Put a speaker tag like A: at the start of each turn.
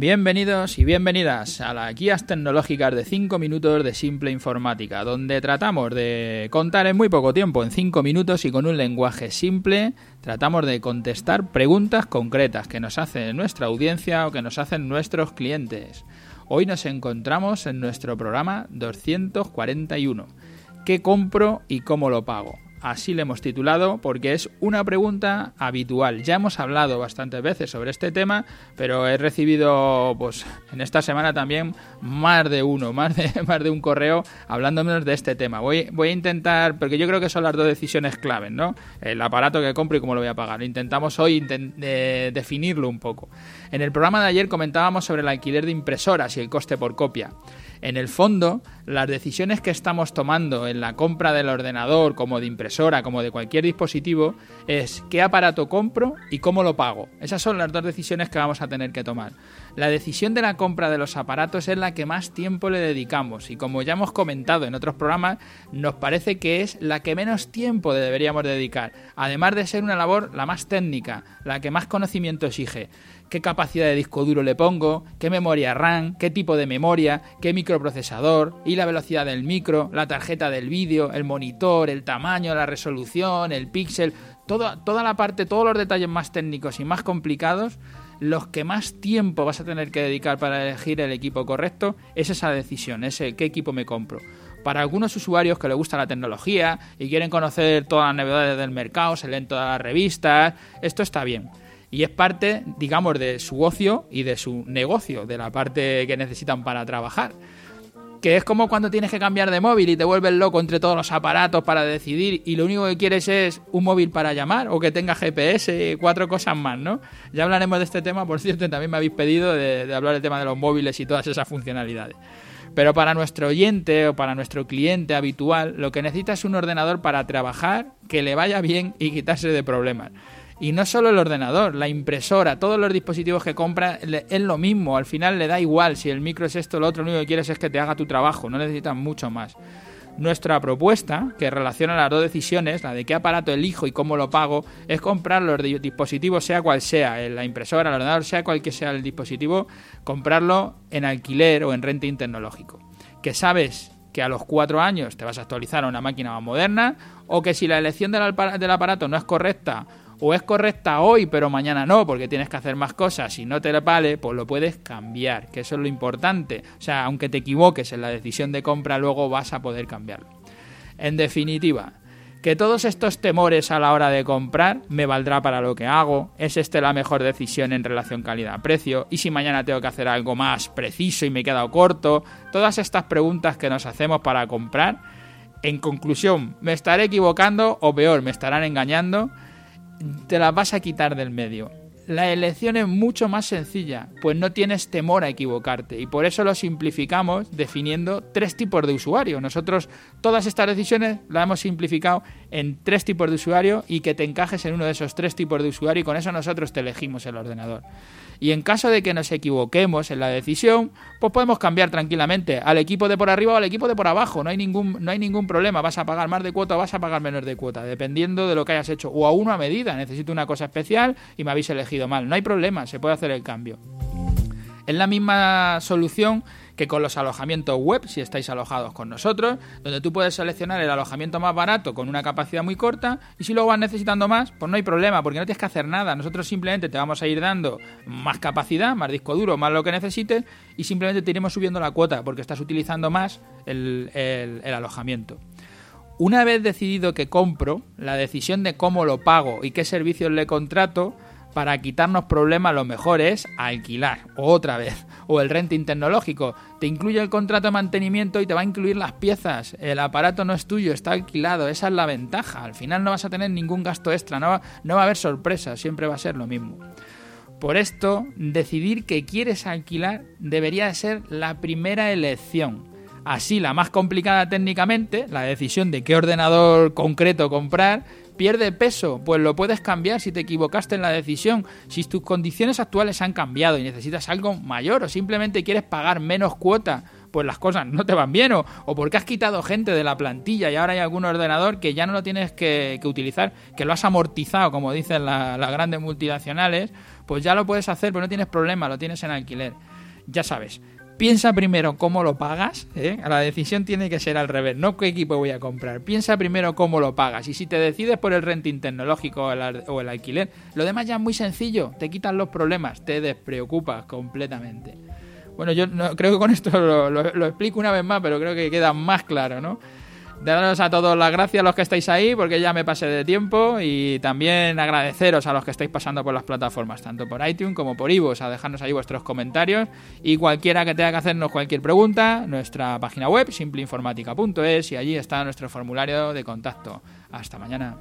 A: Bienvenidos y bienvenidas a las guías tecnológicas de 5 minutos de simple informática, donde tratamos de contar en muy poco tiempo, en 5 minutos y con un lenguaje simple, tratamos de contestar preguntas concretas que nos hace nuestra audiencia o que nos hacen nuestros clientes. Hoy nos encontramos en nuestro programa 241. ¿Qué compro y cómo lo pago? Así le hemos titulado porque es una pregunta habitual. Ya hemos hablado bastantes veces sobre este tema, pero he recibido pues en esta semana también más de uno, más de, más de un correo hablándonos de este tema. Voy, voy a intentar, porque yo creo que son las dos decisiones claves, ¿no? El aparato que compro y cómo lo voy a pagar. Intentamos hoy definirlo un poco. En el programa de ayer comentábamos sobre el alquiler de impresoras y el coste por copia. En el fondo, las decisiones que estamos tomando en la compra del ordenador, como de impresora, como de cualquier dispositivo, es qué aparato compro y cómo lo pago. Esas son las dos decisiones que vamos a tener que tomar. La decisión de la compra de los aparatos es la que más tiempo le dedicamos y como ya hemos comentado en otros programas, nos parece que es la que menos tiempo deberíamos dedicar, además de ser una labor la más técnica, la que más conocimiento exige. Qué capacidad de disco duro le pongo, qué memoria RAM, qué tipo de memoria, qué microprocesador y la velocidad del micro, la tarjeta del vídeo, el monitor, el tamaño, la resolución, el píxel, toda la parte, todos los detalles más técnicos y más complicados, los que más tiempo vas a tener que dedicar para elegir el equipo correcto es esa decisión, ese qué equipo me compro. Para algunos usuarios que les gusta la tecnología y quieren conocer todas las novedades del mercado, se leen todas las revistas, esto está bien y es parte, digamos, de su ocio y de su negocio, de la parte que necesitan para trabajar. Que es como cuando tienes que cambiar de móvil y te vuelves loco entre todos los aparatos para decidir y lo único que quieres es un móvil para llamar o que tenga GPS, cuatro cosas más, ¿no? Ya hablaremos de este tema, por cierto, también me habéis pedido de, de hablar del tema de los móviles y todas esas funcionalidades. Pero para nuestro oyente o para nuestro cliente habitual, lo que necesita es un ordenador para trabajar, que le vaya bien y quitarse de problemas. Y no solo el ordenador, la impresora, todos los dispositivos que compra es lo mismo. Al final le da igual si el micro es esto o lo otro, lo único que quieres es que te haga tu trabajo, no necesitas mucho más. Nuestra propuesta, que relaciona las dos decisiones, la de qué aparato elijo y cómo lo pago, es comprar los dispositivos, sea cual sea, la impresora, el ordenador, sea cual que sea el dispositivo, comprarlo en alquiler o en renting tecnológico. Que sabes que a los cuatro años te vas a actualizar a una máquina más moderna, o que si la elección del, aparato no es correcta o es correcta hoy, pero mañana no, porque tienes que hacer más cosas y no te vale, pues lo puedes cambiar, que eso es lo importante. O sea, aunque te equivoques en la decisión de compra, luego vas a poder cambiarlo. En definitiva, que todos estos temores a la hora de comprar me valdrá para lo que hago, es este la mejor decisión en relación calidad-precio, y si mañana tengo que hacer algo más preciso y me he quedado corto, todas estas preguntas que nos hacemos para comprar, en conclusión, ¿me estaré equivocando o peor, me estarán engañando? Te la vas a quitar del medio. La elección es mucho más sencilla, pues no tienes temor a equivocarte y por eso lo simplificamos definiendo tres tipos de usuario. Nosotros todas estas decisiones las hemos simplificado en tres tipos de usuario y que te encajes en uno de esos tres tipos de usuario y con eso nosotros te elegimos el ordenador. Y en caso de que nos equivoquemos en la decisión, pues podemos cambiar tranquilamente al equipo de por arriba o al equipo de por abajo. No hay ningún, no hay ningún problema. Vas a pagar más de cuota o vas a pagar menos de cuota, dependiendo de lo que hayas hecho. O a uno a medida. Necesito una cosa especial y me habéis elegido mal. No hay problema, se puede hacer el cambio. Es la misma solución que con los alojamientos web, si estáis alojados con nosotros, donde tú puedes seleccionar el alojamiento más barato con una capacidad muy corta y si luego vas necesitando más, pues no hay problema, porque no tienes que hacer nada. Nosotros simplemente te vamos a ir dando más capacidad, más disco duro, más lo que necesites y simplemente te iremos subiendo la cuota porque estás utilizando más el, el alojamiento. Una vez decidido que compro, la decisión de cómo lo pago y qué servicios le contrato, para quitarnos problemas lo mejor es alquilar, otra vez, o el renting tecnológico. Te incluye el contrato de mantenimiento y te va a incluir las piezas. El aparato no es tuyo, está alquilado, esa es la ventaja. Al final no vas a tener ningún gasto extra, no va, a haber sorpresas, siempre va a ser lo mismo. Por esto, decidir que quieres alquilar debería ser la primera elección. Así, la más complicada técnicamente, la decisión de qué ordenador concreto comprar, pierde peso, pues lo puedes cambiar si te equivocaste en la decisión, si tus condiciones actuales han cambiado y necesitas algo mayor o simplemente quieres pagar menos cuota pues las cosas no te van bien o, o porque has quitado gente de la plantilla y ahora hay algún ordenador que ya no lo tienes que, utilizar, que lo has amortizado, como dicen las grandes multinacionales, pues ya lo puedes hacer, pero no tienes problema, lo tienes en alquiler. Ya sabes, piensa primero cómo lo pagas. ¿eh? La decisión tiene que ser al revés, no qué equipo voy a comprar. Piensa primero cómo lo pagas. Y si te decides por el renting tecnológico o el, alquiler, lo demás ya es muy sencillo. Te quitan los problemas, te despreocupas completamente. Bueno, yo no, creo que con esto lo explico una vez más, pero creo que queda más claro, ¿no? Daros a todos las gracias a los que estáis ahí, porque ya me pasé de tiempo, y también agradeceros a los que estáis pasando por las plataformas, tanto por iTunes como por iVoox, a dejarnos ahí vuestros comentarios, y cualquiera que tenga que hacernos cualquier pregunta, nuestra página web, simpleinformática.es, y allí está nuestro formulario de contacto. Hasta mañana.